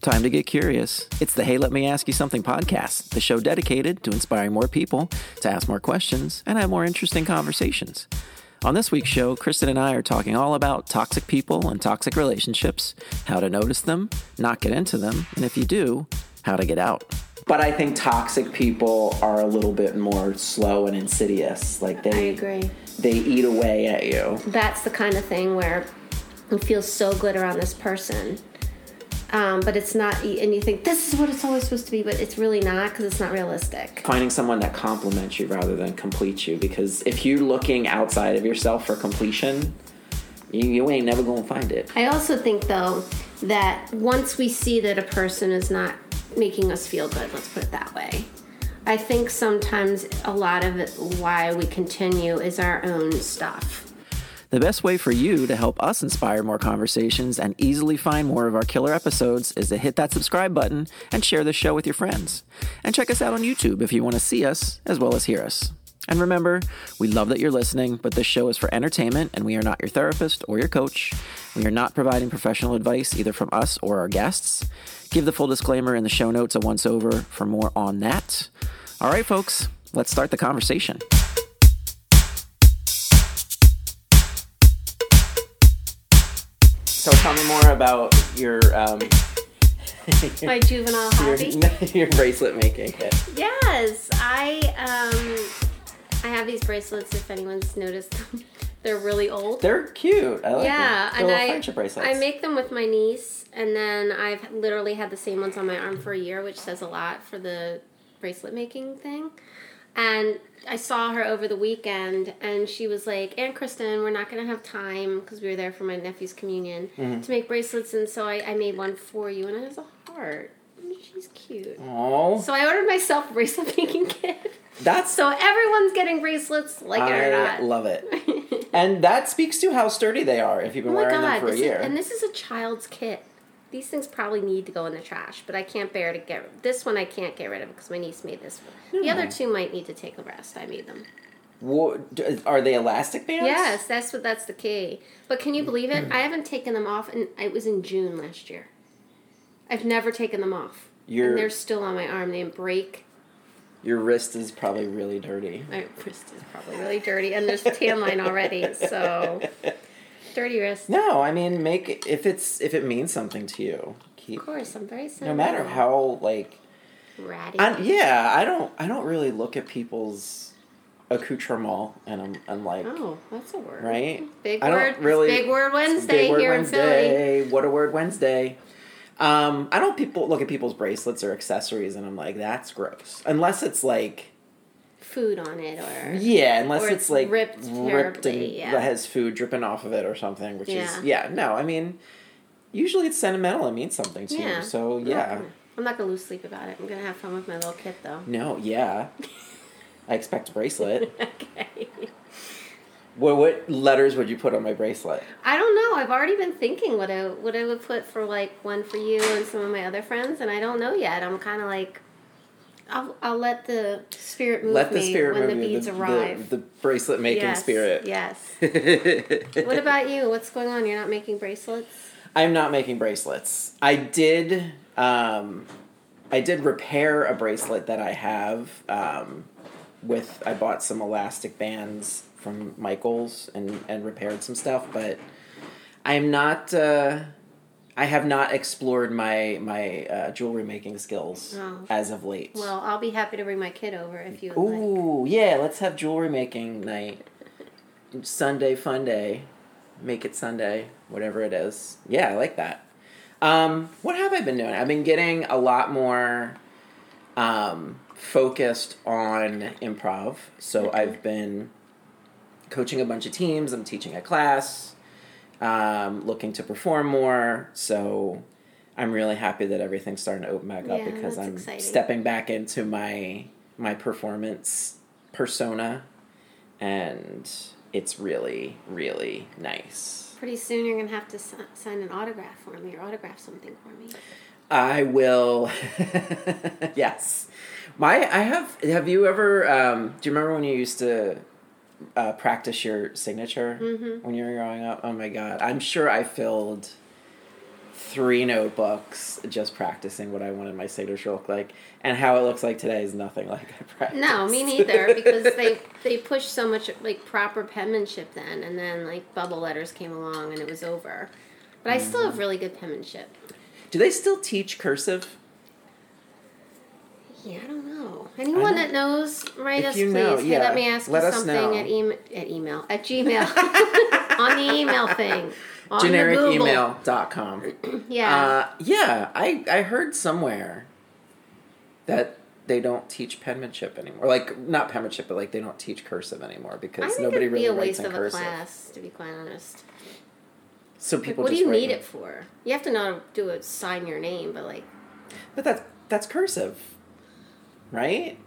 Time to get curious. It's the Hey Let Me Ask You Something podcast, the show dedicated to inspiring more people to ask more questions and have more interesting conversations. On this week's show, Kristen and I are talking all about toxic people and toxic relationships, how to notice them, not get into them, and if you do, how to get out. But I think toxic people are a little bit more slow and insidious. Like they I agree. they eat away at you. That's the kind of thing where you feel so good around this person, um, but it's not, and you think this is what it's always supposed to be, but it's really not because it's not realistic. finding someone that complements you rather than completes you because if you're looking outside of yourself for completion you, you ain't never gonna find it I also think though that once we see that a person is not making us feel good, let's put it that way. I think sometimes a lot of it, why we continue is our own stuff. The best way for you to help us inspire more conversations and easily find more of our killer episodes is to hit that subscribe button and share the show with your friends and check us out on youtube if you want to see us as well as hear us and remember, we love that you're listening, but this show is for entertainment and we are not your therapist or your coach. We are not providing professional advice either from us or our guests. Give the full disclaimer in the show notes a once over for more on that. All right, folks, let's start the conversation. So tell me more about your um, My juvenile hobby. your, your bracelet making. Yes, I um, I have these bracelets. If anyone's noticed them, they're really old. They're cute. I like yeah, them. They're and little I friendship bracelets. I make them with my niece, and then I've literally had the same ones on my arm for a year, which says a lot for the bracelet making thing. And I saw her over the weekend, and she was like, "Aunt Kristen, we're not gonna have time because we were there for my nephew's communion Mm-hmm. to make bracelets, and so I, I made one for you, and it has a heart. And She's cute. Oh, So I ordered myself a bracelet making kit. that's So everyone's getting bracelets, like it or I not. love it. and that speaks to how sturdy they are if you've been Oh wearing them for a year. is, and this is a child's kit. These things probably need to go in the trash, but I can't bear to get this one. I can't get rid of because my niece made this one. The Hmm. other two might need to take a rest. I made them. What, are they elastic bands? Yes, that's what that's the key. But can you believe it? I haven't taken them off, and it was in June last year. I've never taken them off, Your and they're still on my arm. They didn't break. your wrist is probably really dirty. My wrist is probably really dirty, and there's a tan line already. So dirty wrist. No, I mean make it, if it's if it means something to you. Keep Of course, I'm very no matter how like ratty. I, yeah, I don't I don't really look at people's accoutrement and I'm, I'm like Oh, that's a word. right? Big I word. really Big word Wednesday Big Word here in Philly. Wednesday. What a word Wednesday. Um, I don't people look at people's bracelets or accessories and I'm like, that's gross. Unless it's like Food on it, or yeah, unless Or it's, it's like ripped ripped and yeah. that has food dripping off of it or something, which Yeah. is yeah, no, I mean usually it's sentimental, it means something to yeah. you. So oh, yeah. I'm not gonna lose sleep about it. I'm gonna have fun with my little kit though. No, yeah. I expect a bracelet. okay. What what letters would you put on my bracelet? I don't know. I've already been thinking what I what I would put for like one for you and some of my other friends, and I don't know yet. I'm kind of like, I'll I'll let the spirit move Let the me spirit when move the beads the, arrive. The, the bracelet making yes, spirit. Yes. what about you? What's going on? You're not making bracelets? I'm not making bracelets. I did um I did repair a bracelet that I have um with I bought some elastic bands from Michaels and and repaired some stuff, but I'm not uh I have not explored my my uh, jewelry making skills Oh. as of late. Well, I'll be happy to bring my kid over if you would like. Ooh, yeah, let's have jewelry making night. Sunday fun day. Make it Sunday, whatever it is. Yeah, I like that. Um, what have I been doing? I've been getting a lot more um, focused on improv. So I've been coaching a bunch of teams, I'm teaching a class, um, looking to perform more. So I'm really happy that everything's starting to open back up because I'm exciting. stepping back into my my performance persona and it's really really nice. Pretty soon you're gonna have to si- sign an autograph for me or autograph something for me. I will yes. My I have have you ever um, do you remember when you used to uh, practice your signature Mhm. when you were growing up? Oh my god. I'm sure I filled three notebooks just practicing what I wanted my signature to look like, and how it looks like today is nothing like I practiced. No, me neither. Because they they pushed so much like proper penmanship then, and then like bubble letters came along, and it was over. But I still have really good penmanship. Do they still teach cursive? Yeah, I don't know. Anyone don't- that knows, write us, please. know, Hey, yeah, let me ask let you something at email at email at Gmail on the email thing. On the Google. Genericemail.com. Yeah. Uh, yeah, I, I heard somewhere that they don't teach penmanship anymore. Like, not penmanship, but like they don't teach cursive anymore because nobody it'd really be a writes waste in of a cursive. class, to be quite honest. So Like, people what do you need in- it for? You have to to do it, sign your name, but like, But that's, that's cursive, right?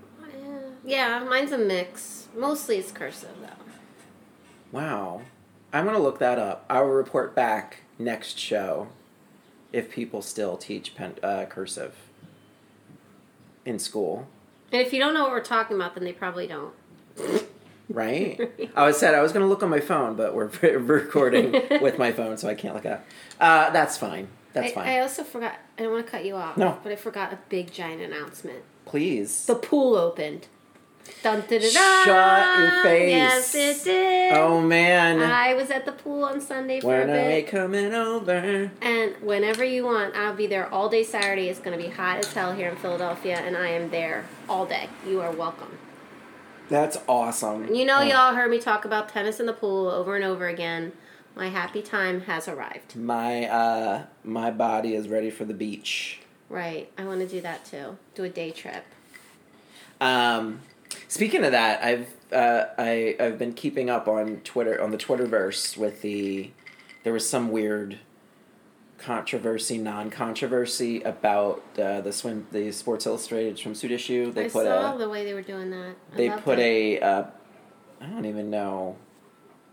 yeah, mine's a mix. Mostly it's cursive though. Wow. I'm going to look that up. I will report back next show if people still teach pen, uh, cursive in school. And if you don't know what we're talking about, then they probably don't. Right? I was said I was going to look on my phone, but we're recording with my phone, so I can't look up. Uh, that's fine. That's I, fine. I also forgot. I don't want to cut you off. No. But I forgot a big giant announcement. Please. The pool opened. Dun, da, da, da. Shut your face. Yes, it did. oh man. I was at the pool on Sunday for when a are we coming over? And whenever you want, I'll be there all day Saturday. It's going to be hot as hell here in Philadelphia, and I am there all day. You are welcome. That's awesome. You know, Oh. y'all heard me talk about tennis in the pool over and over again. My happy time has arrived. My uh my body is ready for the beach. Right. I want to do that too. Do a day trip. Um, speaking of that, I've uh, I I've been keeping up on Twitter on the Twitterverse with the there was some weird controversy, non-controversy about uh, the swim the Sports Illustrated swimsuit issue. They I put saw a the way they were doing that. I they put it. a uh, I don't even know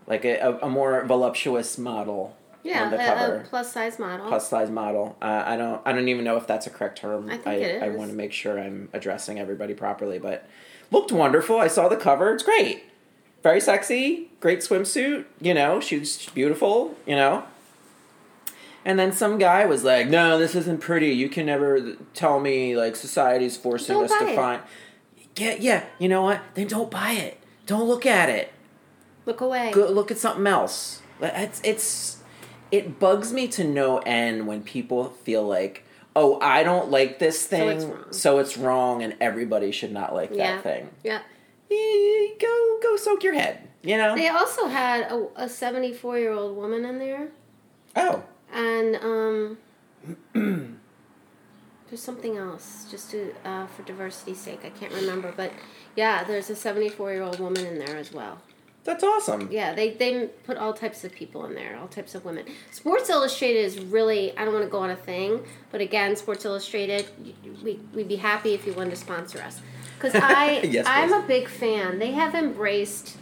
like a, a, a more voluptuous model yeah on the a- cover. a, plus size model. plus size model. Uh, I don't. I don't even know if that's a correct term. I think I, it I want to make sure I'm addressing everybody properly, but looked wonderful. I saw the cover. It's great. Very sexy. Great swimsuit. You know, she's beautiful. You know. And then some guy was like, "No, this isn't pretty. You can never tell me like society's forcing Don't us to it. find." Yeah, yeah. You know what? Then don't buy it. Don't look at it Look away. go look at something else. It's it's it bugs me to no end when people feel like, oh, I don't like this So thing, it's wrong. so it's wrong, and everybody should not like yeah. that thing. Yeah. Eh, Go go soak your head. You know. They also had a, a 74 year old woman in there, oh, and um, there's something else just to uh, for diversity's sake. I can't remember, but yeah, there's a 74 year old woman in there as well. That's awesome. Yeah, they they put all types of people in there, all types of women. Sports Illustrated is really I don't want to go on a thing, but again, Sports Illustrated, we we'd be happy if you wanted to sponsor us because I Yes, I'm please. a big fan. They have embraced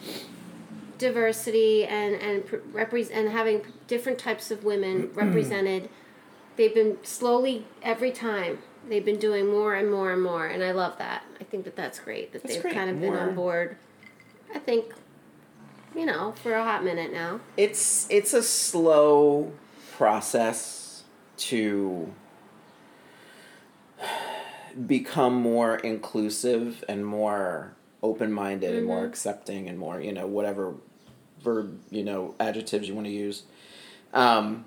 diversity and and pr- repre- and having different types of women represented. They've been slowly every time they've been doing more and more and more, and I love that. I think that that's great that That's they've great. kind of been on board. I think you know, for a hot minute now. It's it's a slow process to become more inclusive and more open-minded and more accepting and more you know whatever verb you know adjectives you want to use. Um,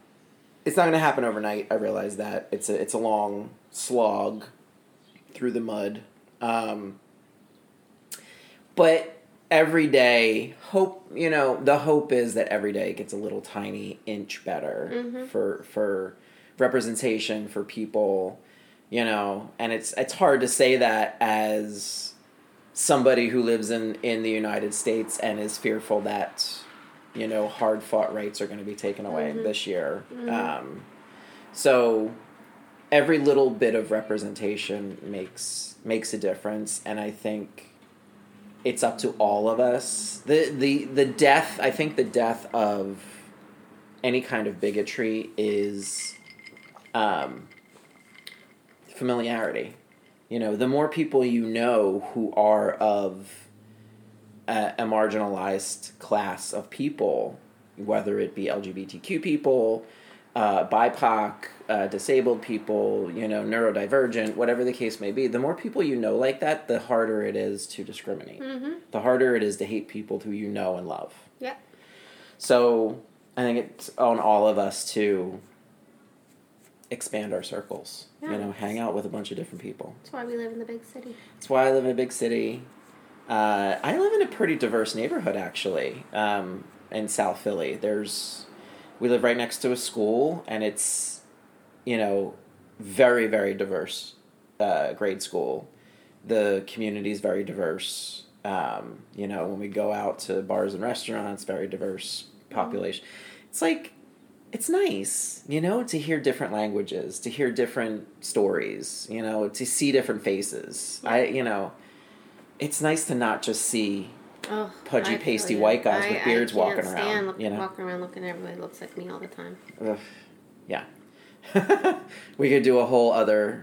it's not going to happen overnight i realize that. It's a it's a long slog through the mud. Um, but every day hope you know the hope is that every day gets a little tiny inch better mm-hmm. for for representation for people you know? And it's it's hard to say that as somebody who lives in in the United States and is fearful that you know hard fought rights are going to be taken away mm-hmm. this year. Mm-hmm. Um so every little bit of representation makes makes a difference. And i think it's up to all of us. The the the death i think the death of any kind of bigotry is um familiarity. You know the more people you know who are of a, a marginalized class of people whether it be lgbtq people uh, bipoc uh, disabled people, you know, neurodivergent, whatever the case may be, the more people you know like that, the harder it is to discriminate. Mm-hmm. The harder it is to hate people who you know and love. Yeah. So I think it's on all of us to expand our circles. Yeah. You know, hang out with a bunch of different people. That's why we live in the big city. That's why I live in a big city. Uh, I live in a pretty diverse neighborhood, actually, um, in South Philly. There's, we live right next to a school, and it's, you know, very very diverse uh, grade school. The community is very diverse. Um, you know, when we go out to bars and restaurants, very diverse population. It's like it's nice, you know, to hear different languages, to hear different stories, you know, to see different faces. I, you know, it's nice to not just see. Oh, Pudgy, I pasty white guys I- with beards walking around, Look, you know? walking around looking at everybody looks like me all the time. Ugh. Yeah, we could do a whole other.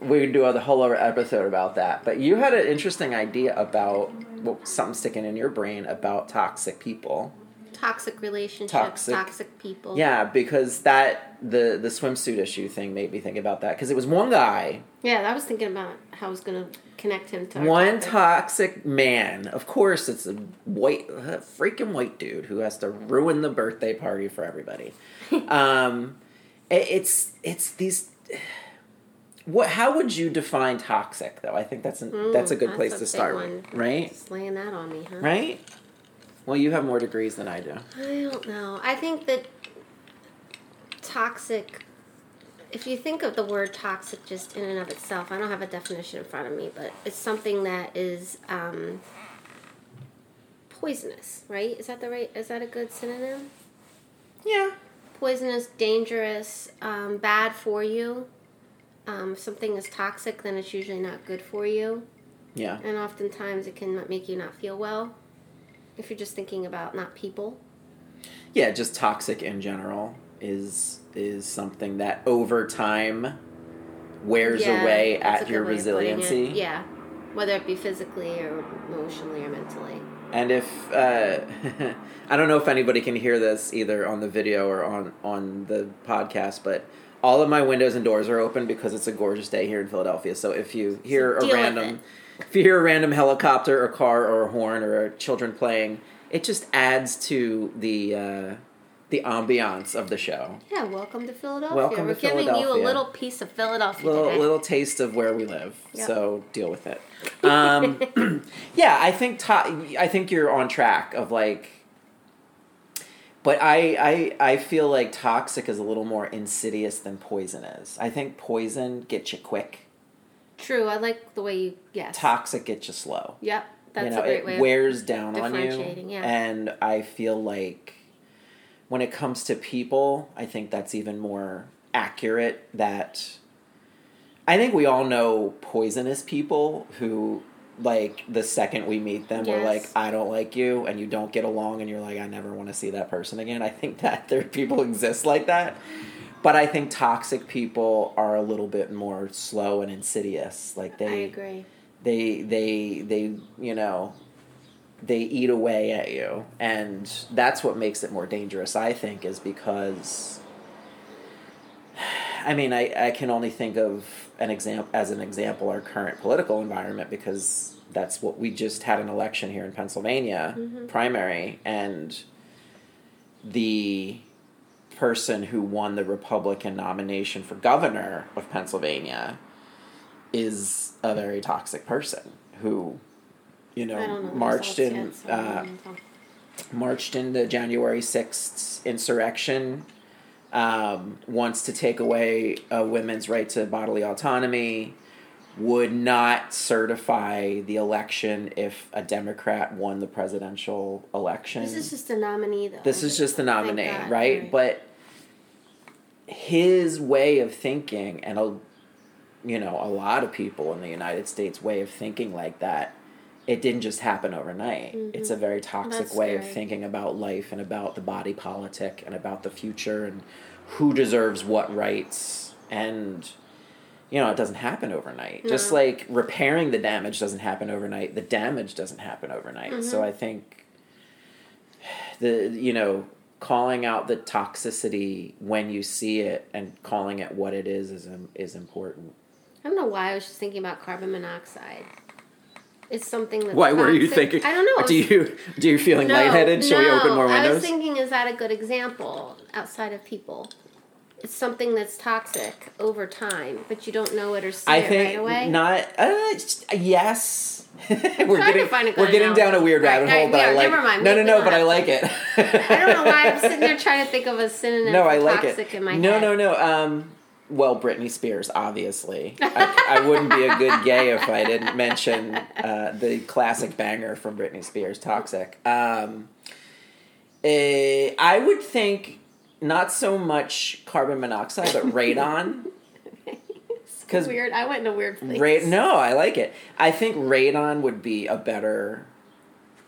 We could do a whole other episode about that. But you had an interesting idea about well, something sticking in your brain about toxic people. Toxic relationships, Toxic. toxic, people. Yeah, because that the the swimsuit issue thing made me think about that because it was one guy Yeah, I was thinking about how I was going to connect him to One topic. toxic man. Of course, it's a white, a freaking white dude who has to ruin the birthday party for everybody. um, it's it's these. What? How would you define toxic? Though I think that's an, Mm, that's a good that's place a to start, one. right? Just laying that on me, huh? Right. Well, you have more degrees than I do. I don't know. I think that toxic. If you think of the word toxic just in and of itself, I don't have a definition in front of me, but it's something that is um, poisonous, right? Is that the right? Is that a good synonym? Yeah. Poisonous, dangerous, um, bad for you. Um, if something is toxic, then it's usually not good for you, Yeah. and oftentimes it can make you not feel well. If you're just thinking about not people. Yeah. Just toxic in general is is something that over time wears Yeah, away at your way of putting it. resiliency. Yeah, whether it be physically or emotionally or mentally. And if uh, I don't know if anybody can hear this either on the video or on on the podcast, but all of my windows and doors are open because it's a gorgeous day here in Philadelphia. So if you hear So a random, if you hear a random helicopter or car or a horn or children playing, it just adds to the uh, the ambiance of the show. Yeah, welcome to Philadelphia. Welcome We're to giving you a little piece of Philadelphia little today. little taste of where we live. Yep. So deal with it. Um, yeah, I think to- I think you're on track of like. But I, I I feel like toxic is a little more insidious than poison is. I think poison gets you quick. True, I like the way you yes. Toxic gets you slow. Yep, that's you know, a great it way. of- wears down on you. yeah. And I feel like when it comes to people, I think that's even more accurate that I think we all know poisonous people who like the second we meet them we're like I don't like you and you don't get along and you're like I never want to see that person again. I think that there people exist like that. But I think toxic people are a little bit more slow and insidious. Like they I agree. they they they you know they eat away at you. And that's what makes it more dangerous i think is because i mean i, I can only think of an example as an example our current political environment because that's what we just had an election here in pennsylvania mm-hmm. primary and the person who won the republican nomination for governor of pennsylvania is a very toxic person who, you know, know marched in yet, so uh, marched in the January sixth insurrection. Um, wants to take away a women's right to bodily autonomy. Would not certify the election if a Democrat won the presidential election. This is just a nominee, though. This is just the nominee, God, right? But his way of thinking, and a, you know, a lot of people in the United States' way of thinking like that, it didn't just happen overnight. It's a very toxic Mm-hmm. That's way of thinking about life and about the body politic and about the future and who deserves what rights and you know it doesn't happen overnight just like repairing the damage doesn't happen overnight the damage doesn't happen overnight Mm-hmm. so i think the you know calling out the toxicity when you see it and calling it what it is is is important. I don't know why I was just thinking about carbon monoxide. It's something that's Why were you thinking? I don't know. Do you do you feeling no, lightheaded? Shall we open more windows? I was thinking, is that a good example outside of people? It's something that's toxic over time, but you don't know it or see I it think right away. not. Uh, yes. we're trying to getting find a good we're getting down a weird rabbit Right, hole, but right, I yeah, like. never mind. No, no, no, but I like it. I don't know why I'm sitting there trying to think of a synonym No, for I like toxic it. in my no, no, no. Um, well, Britney Spears, obviously. I, I wouldn't be a good gay if I didn't mention uh, the classic banger from Britney Spears, "Toxic." Um, eh, I would think not so much carbon monoxide, but radon. Because Weird. I went in a weird place. Ra- no, I like it. I think radon would be a better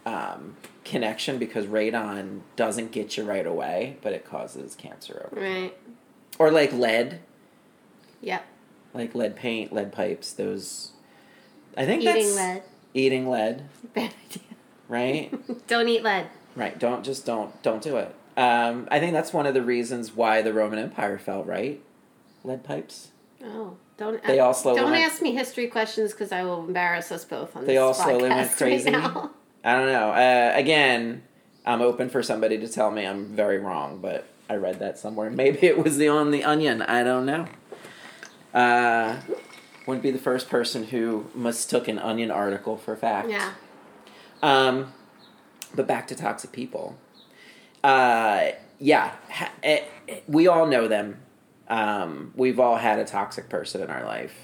um, connection because radon doesn't get you right away, but it causes cancer. Over. Right. Or like lead, Yep. like lead paint, lead pipes. Those, I think Eating that's lead. eating lead, Bad idea. right? Don't eat lead. right. Don't just don't don't do it. Um, I think that's one of the reasons why the Roman Empire fell. Right, lead pipes. Oh, don't. They all slowly Don't went- ask me history questions because I will embarrass us both on They this all slowly went crazy? Right. I don't know. Uh, again, I'm open for somebody to tell me I'm very wrong, but I read that somewhere. Maybe it was the on the onion. I don't know. Uh, wouldn't be the first person who mistook an onion article for fact. Yeah. Um, but back to toxic people. Uh, yeah, ha- it, it- we all know them. Um, we've all had a toxic person in our life,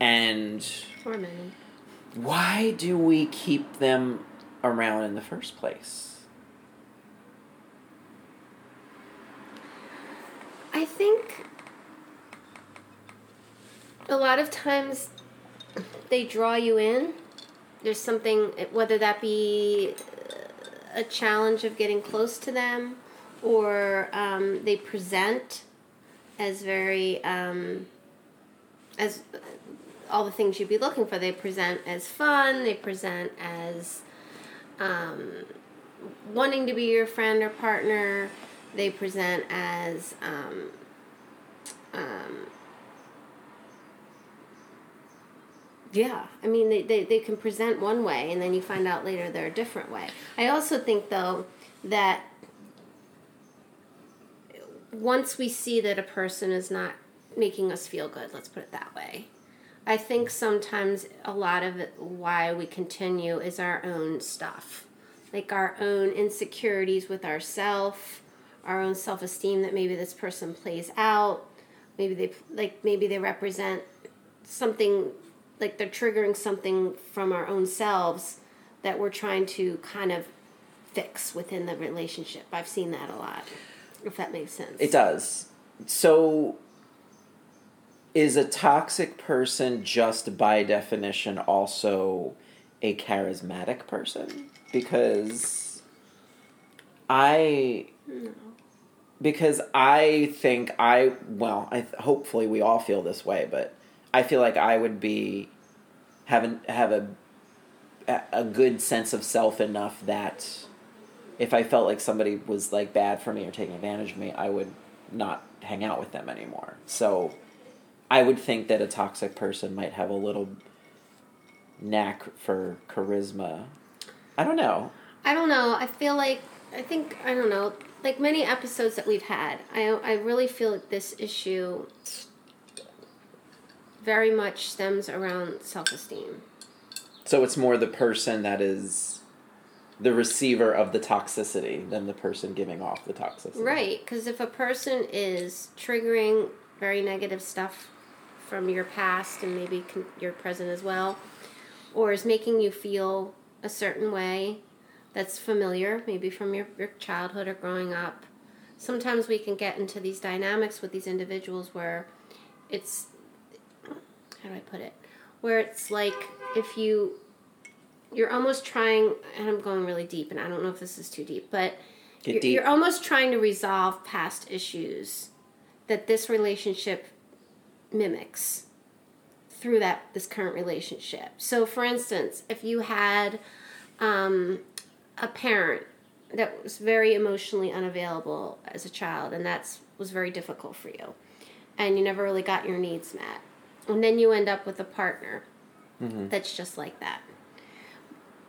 and Or many. why do we keep them around in the first place? I think a lot of times they draw you in. There's something, whether that be a challenge of getting close to them, or um, they present as very um, as all the things you'd be looking for. They present as fun. They present as um, wanting to be your friend or partner. They present as um, um, yeah. I mean, they, they, they can present one way, and then you find out later they're a different way. I also think though that once we see that a person is not making us feel good, let's put it that way. I think sometimes a lot of it, why we continue is our own stuff, like our own insecurities with ourself, our own self esteem that maybe this person plays out. Maybe they like maybe they represent something like they're triggering something from our own selves that we're trying to kind of fix within the relationship. I've seen that a lot. If that makes sense. It does. So, is a toxic person just by definition also a charismatic person? Because I. Because I think I well, I hopefully we all feel this way, but I feel like I would be having have a a good sense of self enough that if I felt like somebody was like bad for me or taking advantage of me, I would not hang out with them anymore. So I would think that a toxic person might have a little knack for charisma. I don't know. I don't know. I feel like I think I don't know. Like many episodes that we've had, I I really feel like this issue very much stems around self esteem. So it's more the person that is the receiver of the toxicity than the person giving off the toxicity. Right, because if a person is triggering very negative stuff from your past and maybe your present as well, or is making you feel a certain way that's familiar, maybe from your, your childhood or growing up, sometimes we can get into these dynamics with these individuals where it's, how do I put it? Where it's like if you you're almost trying and i'm going really deep and i don't know if this is too deep but you're, deep. you're almost trying to resolve past issues that this relationship mimics through that this current relationship so for instance if you had um, a parent that was very emotionally unavailable as a child, and that's was very difficult for you, and you never really got your needs met, and then you end up with a partner that's just like that.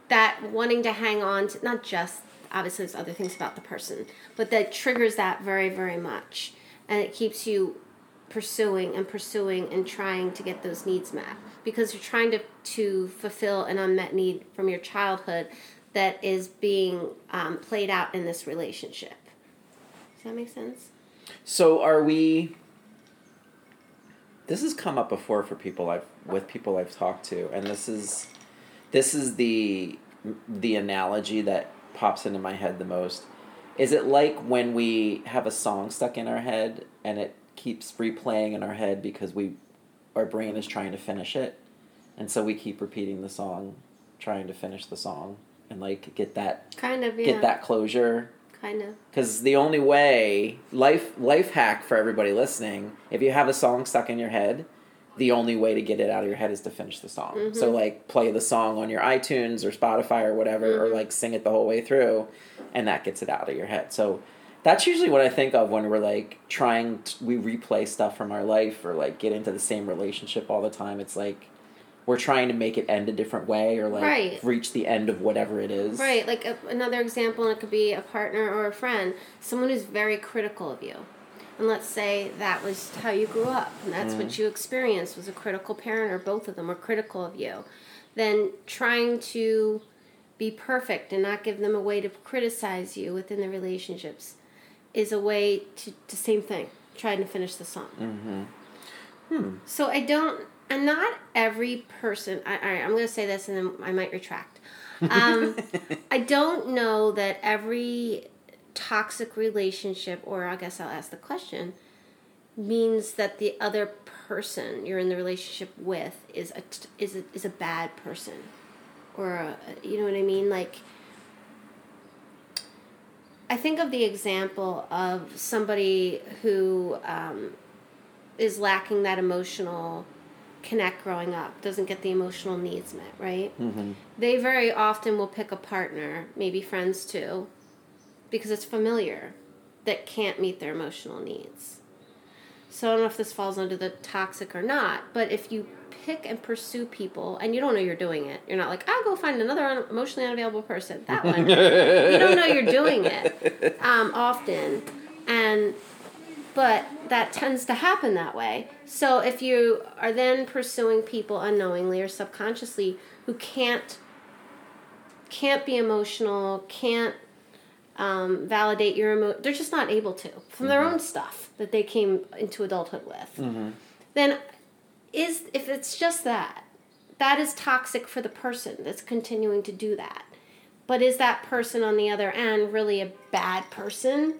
That wanting to hang on to not just obviously there's other things about the person, but that triggers that very very much, and it keeps you pursuing and pursuing and trying to get those needs met because you're trying to to fulfill an unmet need from your childhood that is being um, played out in this relationship. Does that make sense? So are we? This has come up before for people I've with people I've talked to, and this is this is the the analogy that pops into my head the most. Is it like when we have a song stuck in our head and it keeps replaying in our head because we our brain is trying to finish it, and so we keep repeating the song, trying to finish the song and like get that Kind of, yeah. get that closure Kind of. because the only way life life hack for everybody listening if you have a song stuck in your head the only way to get it out of your head is to finish the song Mm-hmm. so like play the song on your itunes or spotify or whatever or Mm-hmm. like sing it the whole way through and that gets it out of your head so that's usually what i think of when we're like trying to, we replay stuff from our life or like get into the same relationship all the time it's like we're trying to make it end a different way or like Right. reach the end of whatever it is Right, like a, another example, it could be a partner or a friend, someone who's very critical of you. And let's say that was how you grew up, and that's what you experienced was a critical parent, or both of them were critical of you. Then trying to be perfect and not give them a way to criticize you within the relationships is a way to the same thing, trying to finish the song. Hmm. So I don't, and not every person. I, right, I'm going to say this, and then I might retract. Um, I don't know that every toxic relationship, or I guess I'll ask the question, means that the other person you're in the relationship with is a is a, is a bad person, or a, you know what I mean, like. I think of the example of somebody who um, is lacking that emotional connect growing up, doesn't get the emotional needs met, right? Mm-hmm. They very often will pick a partner, maybe friends too, because it's familiar, that can't meet their emotional needs. So I don't know if this falls under the toxic or not, but if you pick and pursue people and you don't know you're doing it, you're not like, I'll go find another un- emotionally unavailable person. That one. you don't know you're doing it um, often. And but that tends to happen that way. So if you are then pursuing people unknowingly or subconsciously who can't can't be emotional, can't um, validate your emo, they're just not able to from their own stuff that they came into adulthood with. Then is if it's just that, that is toxic for the person that's continuing to do that. But is that person on the other end really a bad person?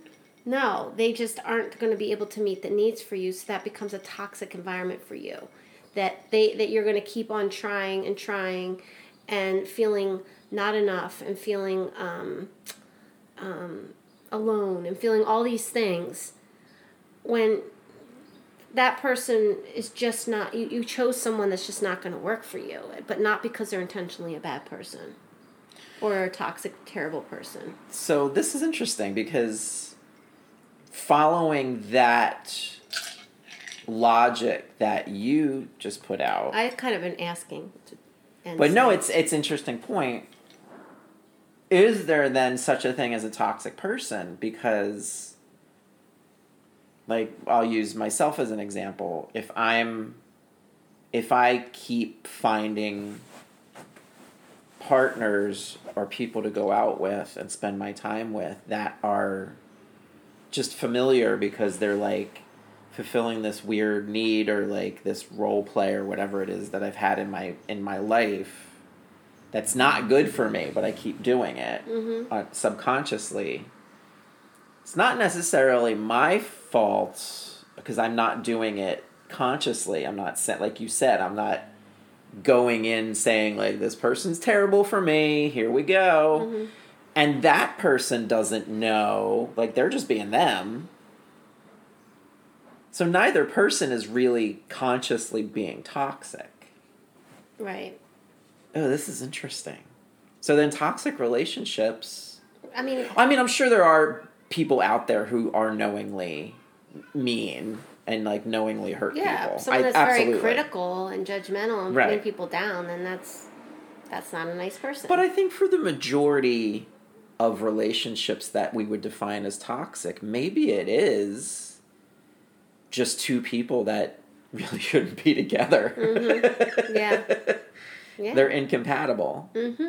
No, they just aren't going to be able to meet the needs for you, so that becomes a toxic environment for you. That they that you're going to keep on trying and trying, and feeling not enough, and feeling um, um, alone, and feeling all these things, when that person is just not you, you chose someone that's just not going to work for you, but not because they're intentionally a bad person or a toxic, terrible person. So this is interesting because following that logic that you just put out. I kind of been asking. But no, it's it's interesting point. Is there then such a thing as a toxic person because like I'll use myself as an example. If I'm if I keep finding partners or people to go out with and spend my time with that are just familiar because they're like fulfilling this weird need or like this role play or whatever it is that I've had in my in my life that's not good for me but I keep doing it uh, subconsciously. It's not necessarily my fault because I'm not doing it consciously. I'm not like you said I'm not going in saying like this person's terrible for me. Here we go and that person doesn't know like they're just being them so neither person is really consciously being toxic right. oh this is interesting so then toxic relationships I mean, I mean, I'm sure there are people out there who are knowingly mean and like knowingly hurt yeah, people. someone I- that's absolutely. very critical and judgmental and Right. putting people down, then that's that's not a nice person. But I think for the majority of relationships that we would define as toxic, maybe it is just two people that really shouldn't be together. Mm-hmm. yeah, yeah. They're incompatible. mm-hmm.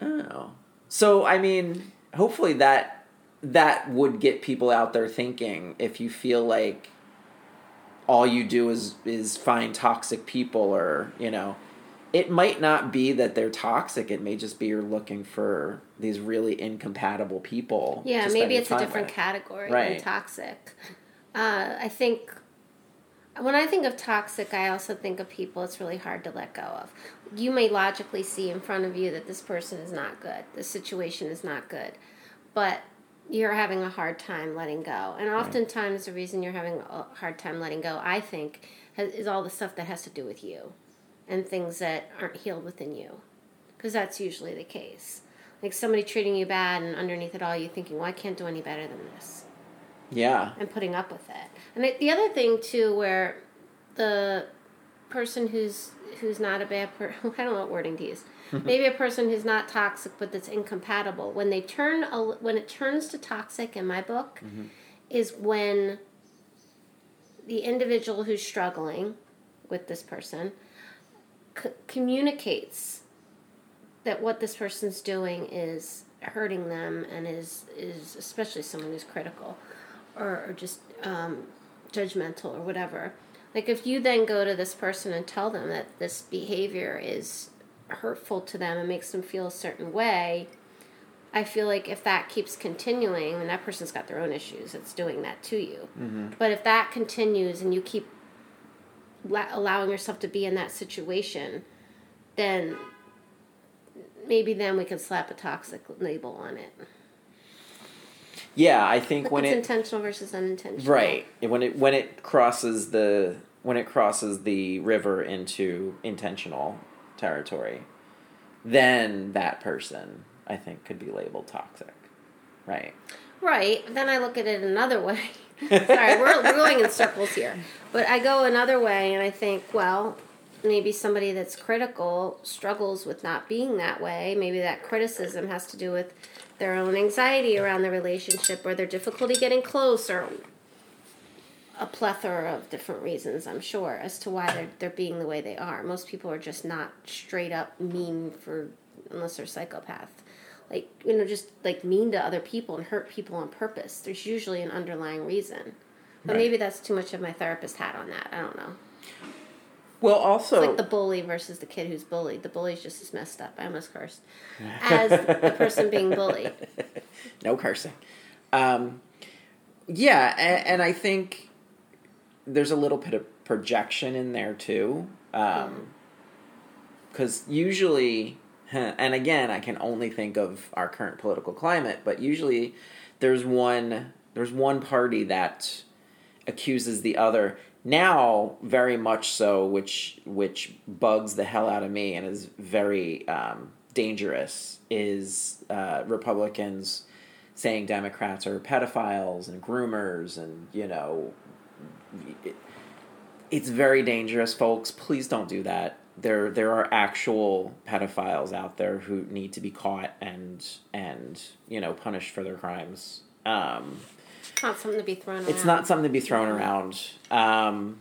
Oh. So I mean, hopefully that that would get people out there thinking if you feel like all you do is is find toxic people or, you know, it might not be that they're toxic, it may just be you're looking for these really incompatible people. Yeah, maybe it's a different with. category Right. than toxic. Uh, I think when I think of toxic, I also think of people it's really hard to let go of. You may logically see in front of you that this person is not good, this situation is not good, but you're having a hard time letting go. And oftentimes, the reason you're having a hard time letting go, I think, is all the stuff that has to do with you and things that aren't healed within you. Because that's usually the case. Like somebody treating you bad, and underneath it all, you thinking, well, I can't do any better than this Yeah. and putting up with it. And it, the other thing too, where the person who's who's not a bad person, I don't know what wording to use. Maybe a person who's not toxic but that's incompatible. When they turn a, when it turns to toxic in my book, mm-hmm. is when the individual who's struggling with this person c- communicates that what this person's doing is hurting them and is is especially someone who's critical or, or just um, judgmental or whatever. Like if you then go to this person and tell them that this behavior is hurtful to them and makes them feel a certain way, I feel like if that keeps continuing, and that person's got their own issues, it's doing that to you. But if that continues and you keep allowing yourself to be in that situation, then maybe then we can slap a toxic label on it. Yeah, I think Like when it's it intentional versus unintentional. Right. When it when it crosses the when it crosses the river into intentional territory, then that person I think could be labeled toxic. Right. Right. Then I look at it another way. Sorry, we're, we're going in circles here. But I go another way and I think, well, maybe somebody that's critical struggles with not being that way. Maybe that criticism has to do with their own anxiety around the relationship or their difficulty getting close or a plethora of different reasons, I'm sure, as to why they're, they're being the way they are. Most people are just not straight up mean for, unless they're psychopath. Like, you know, just like mean to other people and hurt people on purpose. There's usually an underlying reason. But Right. maybe that's too much of my therapist hat on that. I don't know. Well, also It's like the bully versus the kid who's bullied. The bully's just as messed up. I almost cursed. As the person being bullied. no cursing. Um, yeah, and, and I think there's a little bit of projection in there too, because usually, and again, I can only think of our current political climate, but usually there's one there's one party that accuses the other. Now very much so which which bugs the hell out of me and is very um, dangerous is uh, republicans saying democrats are pedophiles and groomers and you know it, it's very dangerous folks. Please don't do that there there are actual pedophiles out there who need to be caught and and you know punished for their crimes um, It's not something to be thrown around. it's not something to be thrown around. Um,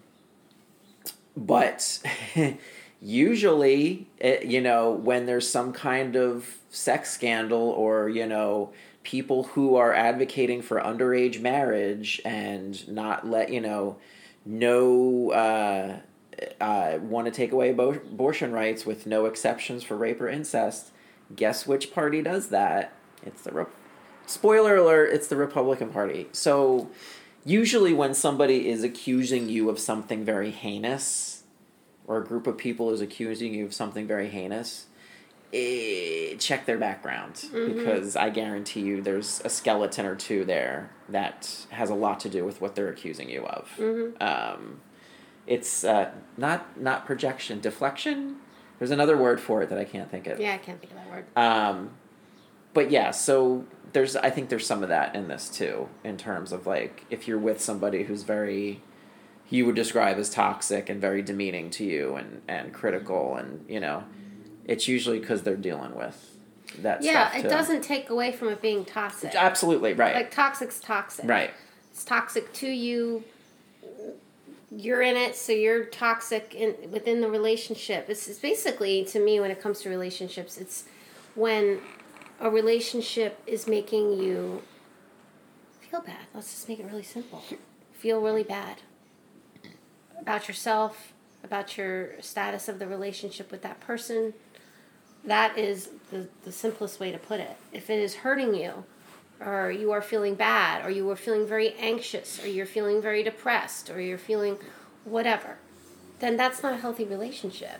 but usually, it, you know, when there's some kind of sex scandal or, you know, people who are advocating for underage marriage and not let, you know, no, uh, uh, want to take away abo- abortion rights with no exceptions for rape or incest. Guess which party does that? It's the Rep- spoiler alert, it's the Republican Party. So usually when somebody is accusing you of something very heinous, or a group of people is accusing you of something very heinous, eh, check their background because I guarantee you there's a skeleton or two there that has a lot to do with what they're accusing you of. Um, it's uh, not not projection, deflection. There's another word for it that I can't think of. Yeah, I can't think of that word. Um, but yeah, so there's I think there's some of that in this too, in terms of like if you're with somebody who's very you would describe as toxic and very demeaning to you and and critical and you know it's usually because they're dealing with that yeah, it doesn't take away from it being toxic. absolutely right Like toxic's toxic. right It's toxic to you. You're in it, so you're toxic in within the relationship. It's, it's basically to me when it comes to relationships, it's when a relationship is making you feel bad. Let's just make it really simple. Feel really bad about yourself, about your status of the relationship with that person. That is the, the simplest way to put it. If it is hurting you, or you are feeling bad, or you are feeling very anxious, or you're feeling very depressed, or you're feeling whatever, then that's not a healthy relationship.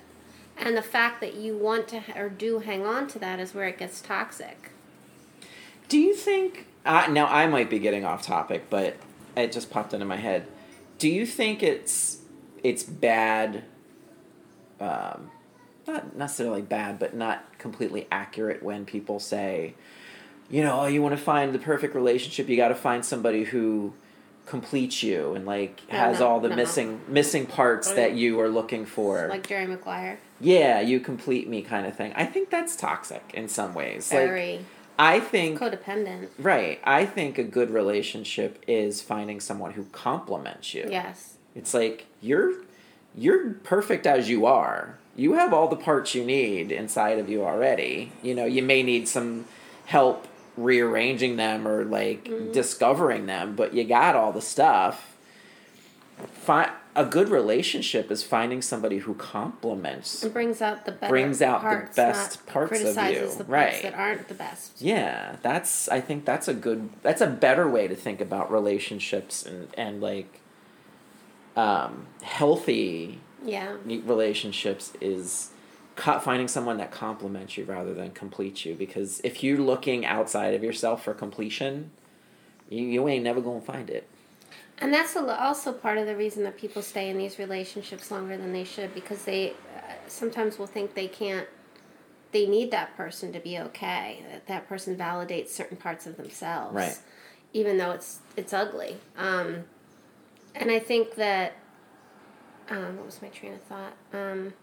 And the fact that you want to or do hang on to that is where it gets toxic. Do you think uh, now I might be getting off topic, but it just popped into my head. Do you think it's it's bad? Um, not necessarily bad, but not completely accurate when people say, you know, oh, you want to find the perfect relationship, you got to find somebody who completes you and like Oh, has no, all the no. missing missing parts Oh, that you are looking for. Like Jerry Maguire. yeah, you complete me kind of thing. I think that's toxic in some ways. Like Very I think codependent. Right. I think a good relationship is finding someone who complements you. Yes. It's like you're you're perfect as you are. You have all the parts you need inside of you already. You know, you may need some help rearranging them or like discovering them, but you got all the stuff. Fi- a good relationship is finding somebody who complements It brings out the better Brings out the best parts of you. the parts Right. that aren't the best. Yeah, that's I think that's a good that's a better way to think about relationships and and like um healthy Yeah. relationships is finding someone that complements you rather than completes you because if you're looking outside of yourself for completion, you, you ain't never to find it. And that's also part of the reason that people stay in these relationships longer than they should because they uh, sometimes will think they can't they need that person to be okay that that person validates certain parts of themselves Right. even though it's it's ugly um, and I think that um, what was my train of thought um,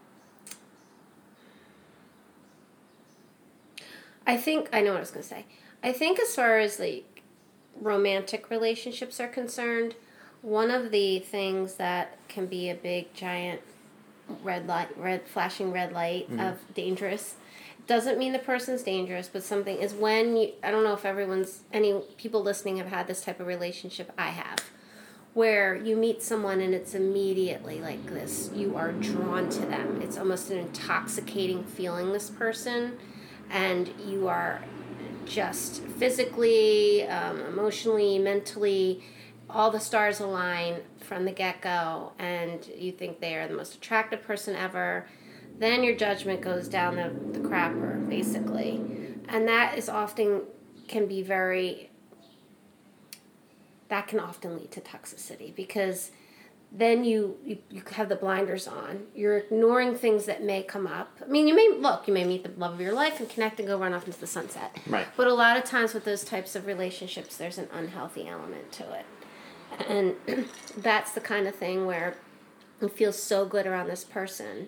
I think I know what I was going to say I think as far as like romantic relationships are concerned, one of the things that can be a big giant red light, red flashing red light mm-hmm. of dangerous doesn't mean the person's dangerous, but something is when you. I don't know if everyone's any people listening have had this type of relationship. I have, where you meet someone and it's immediately like this. You are drawn to them. It's almost an intoxicating feeling. This person, and you are just physically, um, emotionally, mentally, all the stars align from the get go, and you think they are the most attractive person ever. Then your judgment goes down the, the crapper, basically. And that is often can be very, that can often lead to toxicity because then you, you you have the blinders on. You're ignoring things that may come up. I mean, you may look, you may meet the love of your life and connect and go run off into the sunset. Right. But a lot of times with those types of relationships, there's an unhealthy element to it, and that's the kind of thing where you feel so good around this person.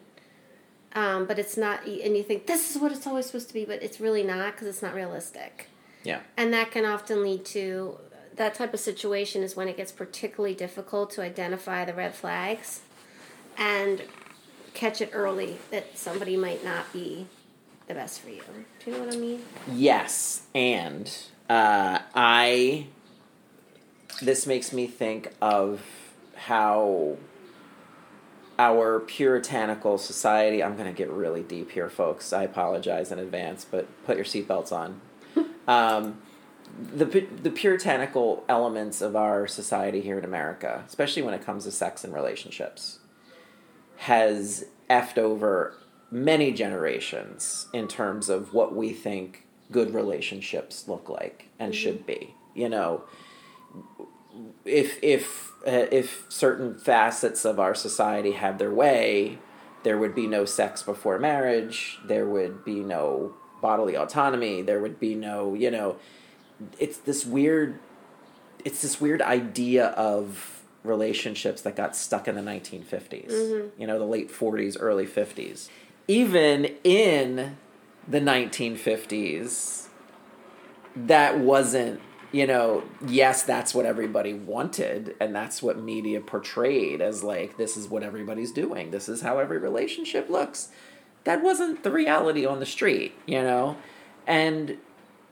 Um, but it's not, and you think this is what it's always supposed to be, but it's really not because it's not realistic. Yeah. And that can often lead to that type of situation is when it gets particularly difficult to identify the red flags and catch it early that somebody might not be the best for you. Do you know what I mean? Yes, and uh, I. This makes me think of how our puritanical society. I'm going to get really deep here, folks. I apologize in advance, but put your seatbelts on. um, the the puritanical elements of our society here in America, especially when it comes to sex and relationships, has effed over many generations in terms of what we think good relationships look like and should be. You know, if if uh, if certain facets of our society had their way, there would be no sex before marriage. There would be no bodily autonomy. There would be no, you know, it's this weird, it's this weird idea of relationships that got stuck in the 1950s, Mm-hmm. you know, the late 40s, early 50s. Even in the 1950s, that wasn't, you know, yes, that's what everybody wanted, and that's what media portrayed as like, this is what everybody's doing, this is how every relationship looks. That wasn't the reality on the street, you know? And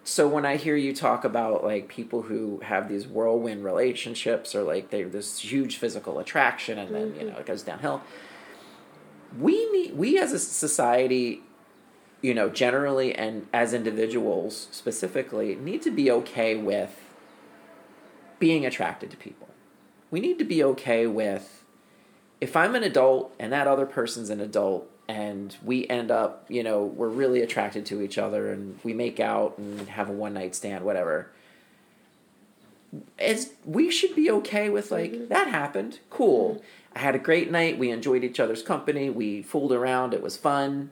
so when I hear you talk about like people who have these whirlwind relationships or like they're this huge physical attraction and then you know mm-hmm. it goes downhill, we need we as a society, you know, generally and as individuals specifically need to be okay with being attracted to people. We need to be okay with if I'm an adult and that other person's an adult and we end up, you know, we're really attracted to each other and we make out and have a one night stand, whatever. It's we should be okay with like mm-hmm. that happened. Cool. Mm-hmm. I had a great night. We enjoyed each other's company. We fooled around. It was fun.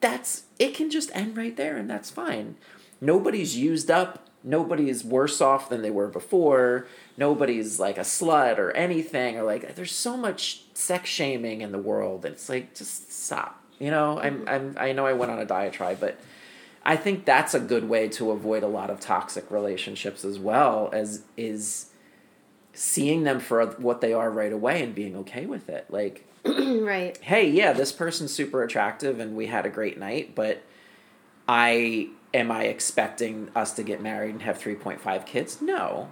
That's it can just end right there and that's fine. Nobody's used up. Nobody's worse off than they were before. Nobody's like a slut or anything or like there's so much sex shaming in the world. It's like just stop. You know, I'm mm-hmm. I'm I know I went on a diatribe, but I think that's a good way to avoid a lot of toxic relationships as well as is seeing them for what they are right away and being okay with it. Like, right. hey, yeah, this person's super attractive and we had a great night, but I am I expecting us to get married and have 3.5 kids? No.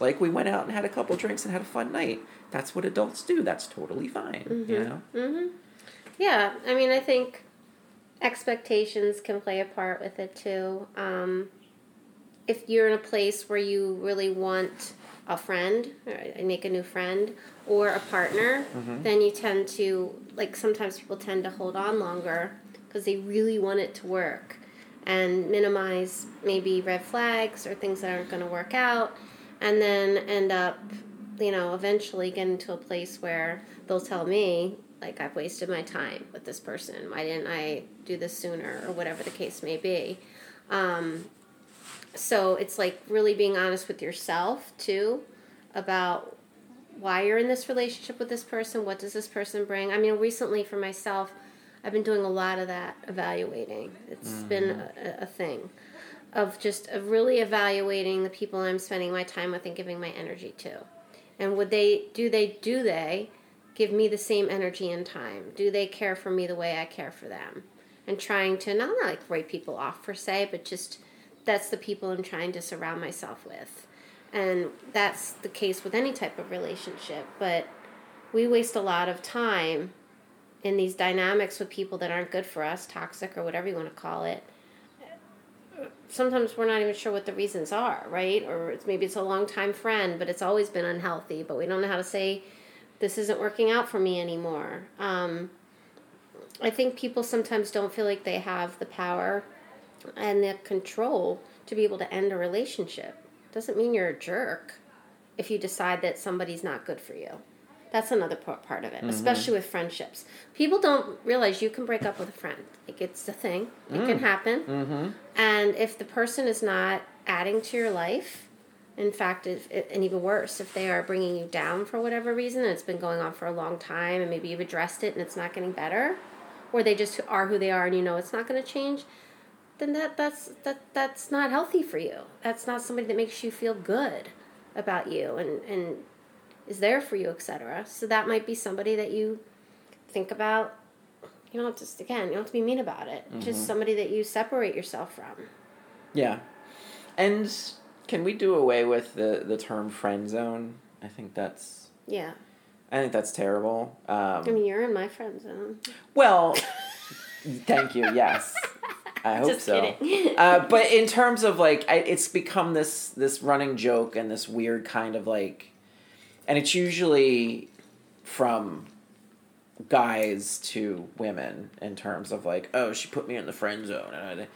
Like we went out and had a couple drinks and had a fun night. That's what adults do. That's totally fine, you know. Mm-hmm. Yeah, I mean, I think expectations can play a part with it too. Um, if you're in a place where you really want a friend, or make a new friend, or a partner, then you tend to like sometimes people tend to hold on longer because they really want it to work and minimize maybe red flags or things that aren't going to work out, and then end up, you know, eventually getting to a place where they'll tell me like I've wasted my time with this person. Why didn't I do this sooner, or whatever the case may be. Um, so it's like really being honest with yourself too about why you're in this relationship with this person. What does this person bring? I mean recently for myself i've been doing a lot of that evaluating. It's been a, a thing of just of really evaluating the people i'm spending my time with and giving my energy to and would they do they do they give me the same energy and time do they care for me the way i care for them and trying to not like write people off per se but just that's the people I'm trying to surround myself with. And that's the case with any type of relationship. But we waste a lot of time in these dynamics with people that aren't good for us, toxic or whatever you want to call it. Sometimes we're not even sure what the reasons are, right? Or it's, maybe it's a long time friend, but it's always been unhealthy, but we don't know how to say, this isn't working out for me anymore. Um, I think people sometimes don't feel like they have the power and the control to be able to end a relationship. Doesn't mean you're a jerk if you decide that somebody's not good for you. That's another part of it, especially with friendships. People don't realize you can break up with a friend. Like it's a thing. It can happen. Mm-hmm. And if the person is not adding to your life, in fact, if, and even worse, if they are bringing you down for whatever reason, and it's been going on for a long time, and maybe you've addressed it and it's not getting better, or they just are who they are and you know it's not going to change, then that that's that that's not healthy for you. That's not somebody that makes you feel good about you and and is there for you, etc. So that might be somebody that you think about. You don't have to again. You don't have to be mean about it. Just somebody that you separate yourself from. Yeah. And can we do away with the, the term friend zone? I think that's Yeah. I think that's terrible. Um, I mean, you're in my friend zone. well, thank you. Yes, I hope Just so. kidding. uh, but in terms of like, I, it's become this this running joke and this weird kind of like, and it's usually from guys to women in terms of like, oh, she put me in the friend zone, and I,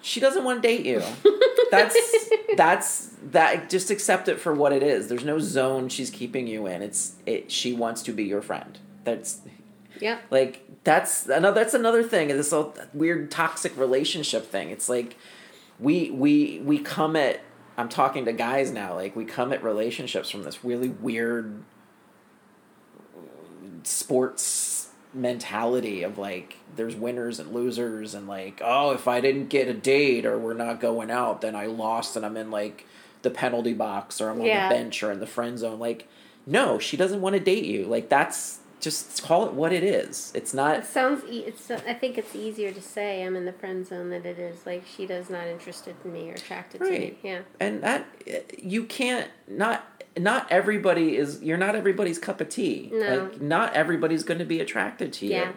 she doesn't want to date you. That's that's that. Just accept it for what it is. There's no zone she's keeping you in. It's it. She wants to be your friend. That's yeah. Like that's another that's another thing. This whole weird toxic relationship thing. It's like we we we come at I'm talking to guys now, like we come at relationships from this really weird sports mentality of like there's winners and losers and like oh if I didn't get a date or we're not going out then I lost and I'm in like the penalty box or I'm on Yeah. the bench or in the friend zone like no she doesn't want to date you like that's just call it what it is it's not. It sounds. E- it's. I think it's easier to say I'm in the friend zone than it is like she does not interested in me or attracted to me. Yeah. and that you can't not not everybody is you're not everybody's cup of tea No. like not everybody's going to be attracted to you Yeah.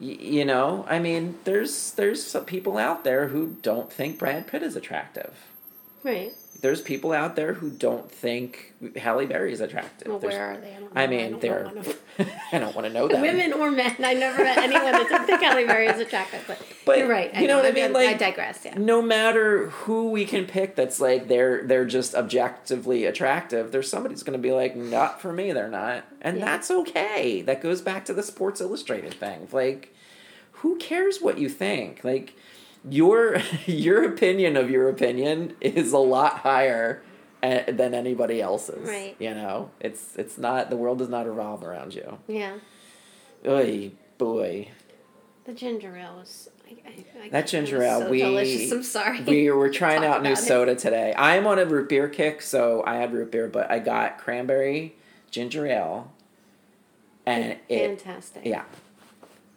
Y- you know i mean there's there's some people out there who don't think brad pitt is attractive Right. There's people out there who don't think Halle Berry is attractive. Well, There's- where are they? I, I know. mean, don't they're. know one of them. I don't want to know that. Women or men. I never met anyone that didn't think Halle Berry is attractive, but, But, you're right. you know what I mean? Like- I digress. Yeah. No matter who we can pick, that's like they're they're just objectively attractive. There's somebody who's going to be like, not for me. They're not, and Yeah. that's okay. That goes back to the Sports Illustrated thing. Like, who cares what you think? Like, your your opinion of your opinion is a lot higher eh, than anybody else's. Right. You know, it's it's not the world does not revolve around you. Yeah. Oy boy. The ginger ale was. I, I, I, That ginger ale, so we delicious. I'm sorry. we were trying out new it. soda today. I'm on a root beer kick, so I had root beer, but I got cranberry ginger ale, and it Fantastic. yeah,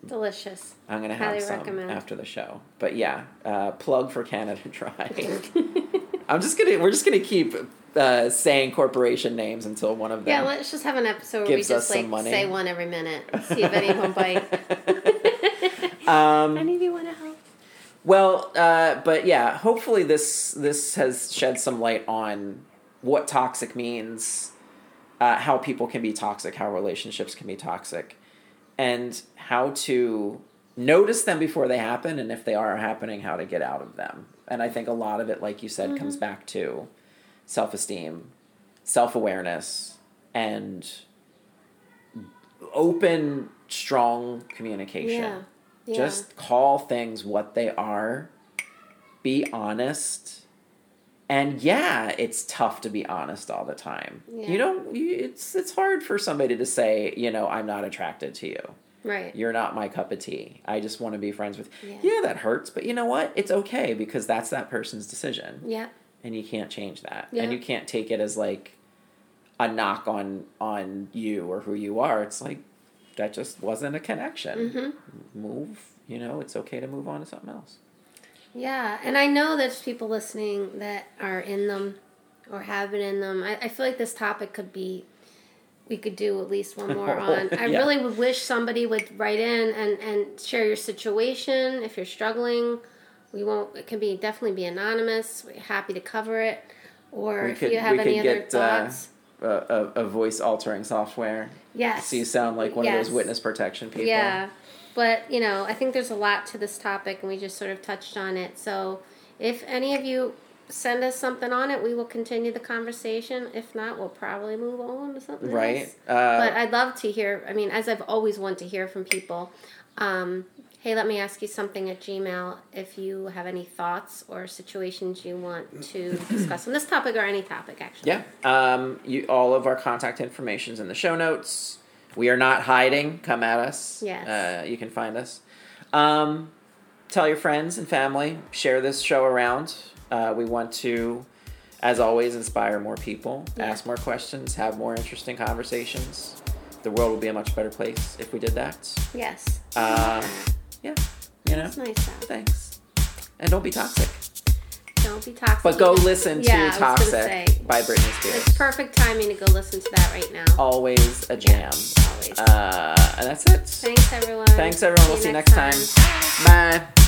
Delicious. I'm gonna have Highly some recommend. after the show. But yeah, uh, plug for Canada Dry. I'm just gonna we're just gonna keep uh, saying corporation names until one of them. Yeah, let's just have an episode where we just like money. say one every minute. See if anyone bite. um, Any of you want to help? Well, uh, but yeah, hopefully this this has shed some light on what toxic means, uh, how people can be toxic, how relationships can be toxic, and how to notice them before they happen, and if they are happening, how to get out of them. And I think a lot of it, like you said, comes mm-hmm. back to self esteem, self awareness, and open, strong communication. Yeah. Yeah. Just call things what they are. Be honest. And yeah, it's tough to be honest all the time. Yeah. You don't you, it's it's hard for somebody to say, you know, I'm not attracted to you. right. You're not my cup of tea. I just want to be friends with Yeah. Yeah, that hurts, but you know what? It's okay because that's that person's decision Yeah. and you can't change that. Yeah. And you can't take it as like a knock on on you or who you are. It's like that just wasn't a connection. Mm-hmm. Move, you know, it's okay to move on to something else. Yeah, and I know there's people listening that are in them or have been in them. I, I feel like this topic could be, we could do at least one more on. I Yeah. really would wish somebody would write in and, and share your situation. If you're struggling, we won't, it can be definitely be anonymous. We're happy to cover it. Or We if could- you have any other get, uh, thoughts. A, a, a voice altering software. yes. So you sound like one of those witness protection people. Yeah, but you know, I think there's a lot to this topic, and we just sort of touched on it. So, if any of you send us something on it, we will continue the conversation. If not, we'll probably move on to something Right. else. Uh, But I'd love to hear. I mean, as I've always wanted to hear from people. Um, hey, let me ask you something at Gmail. If you have any thoughts or situations you want to discuss on this topic or any topic, actually. Yeah. Um, you, all of our contact information is in the show notes. We are not hiding. Come at us. Yes. Uh, you can find us. Um, tell your friends and family. Share this show around. Uh, we want to, as always, inspire more people, Yeah. ask more questions, have more interesting conversations. The world will be a much better place if we did that. Yes. Um, yeah. You know. That's nice. Sound. Thanks. And don't be toxic. Don't be toxic. But go listen to Yeah, Toxic say. by Britney Spears. It's perfect timing to go listen to that right now. always a jam. Always. Uh, and that's it. Thanks, everyone. Thanks, everyone. We'll see you next time. Bye. Bye.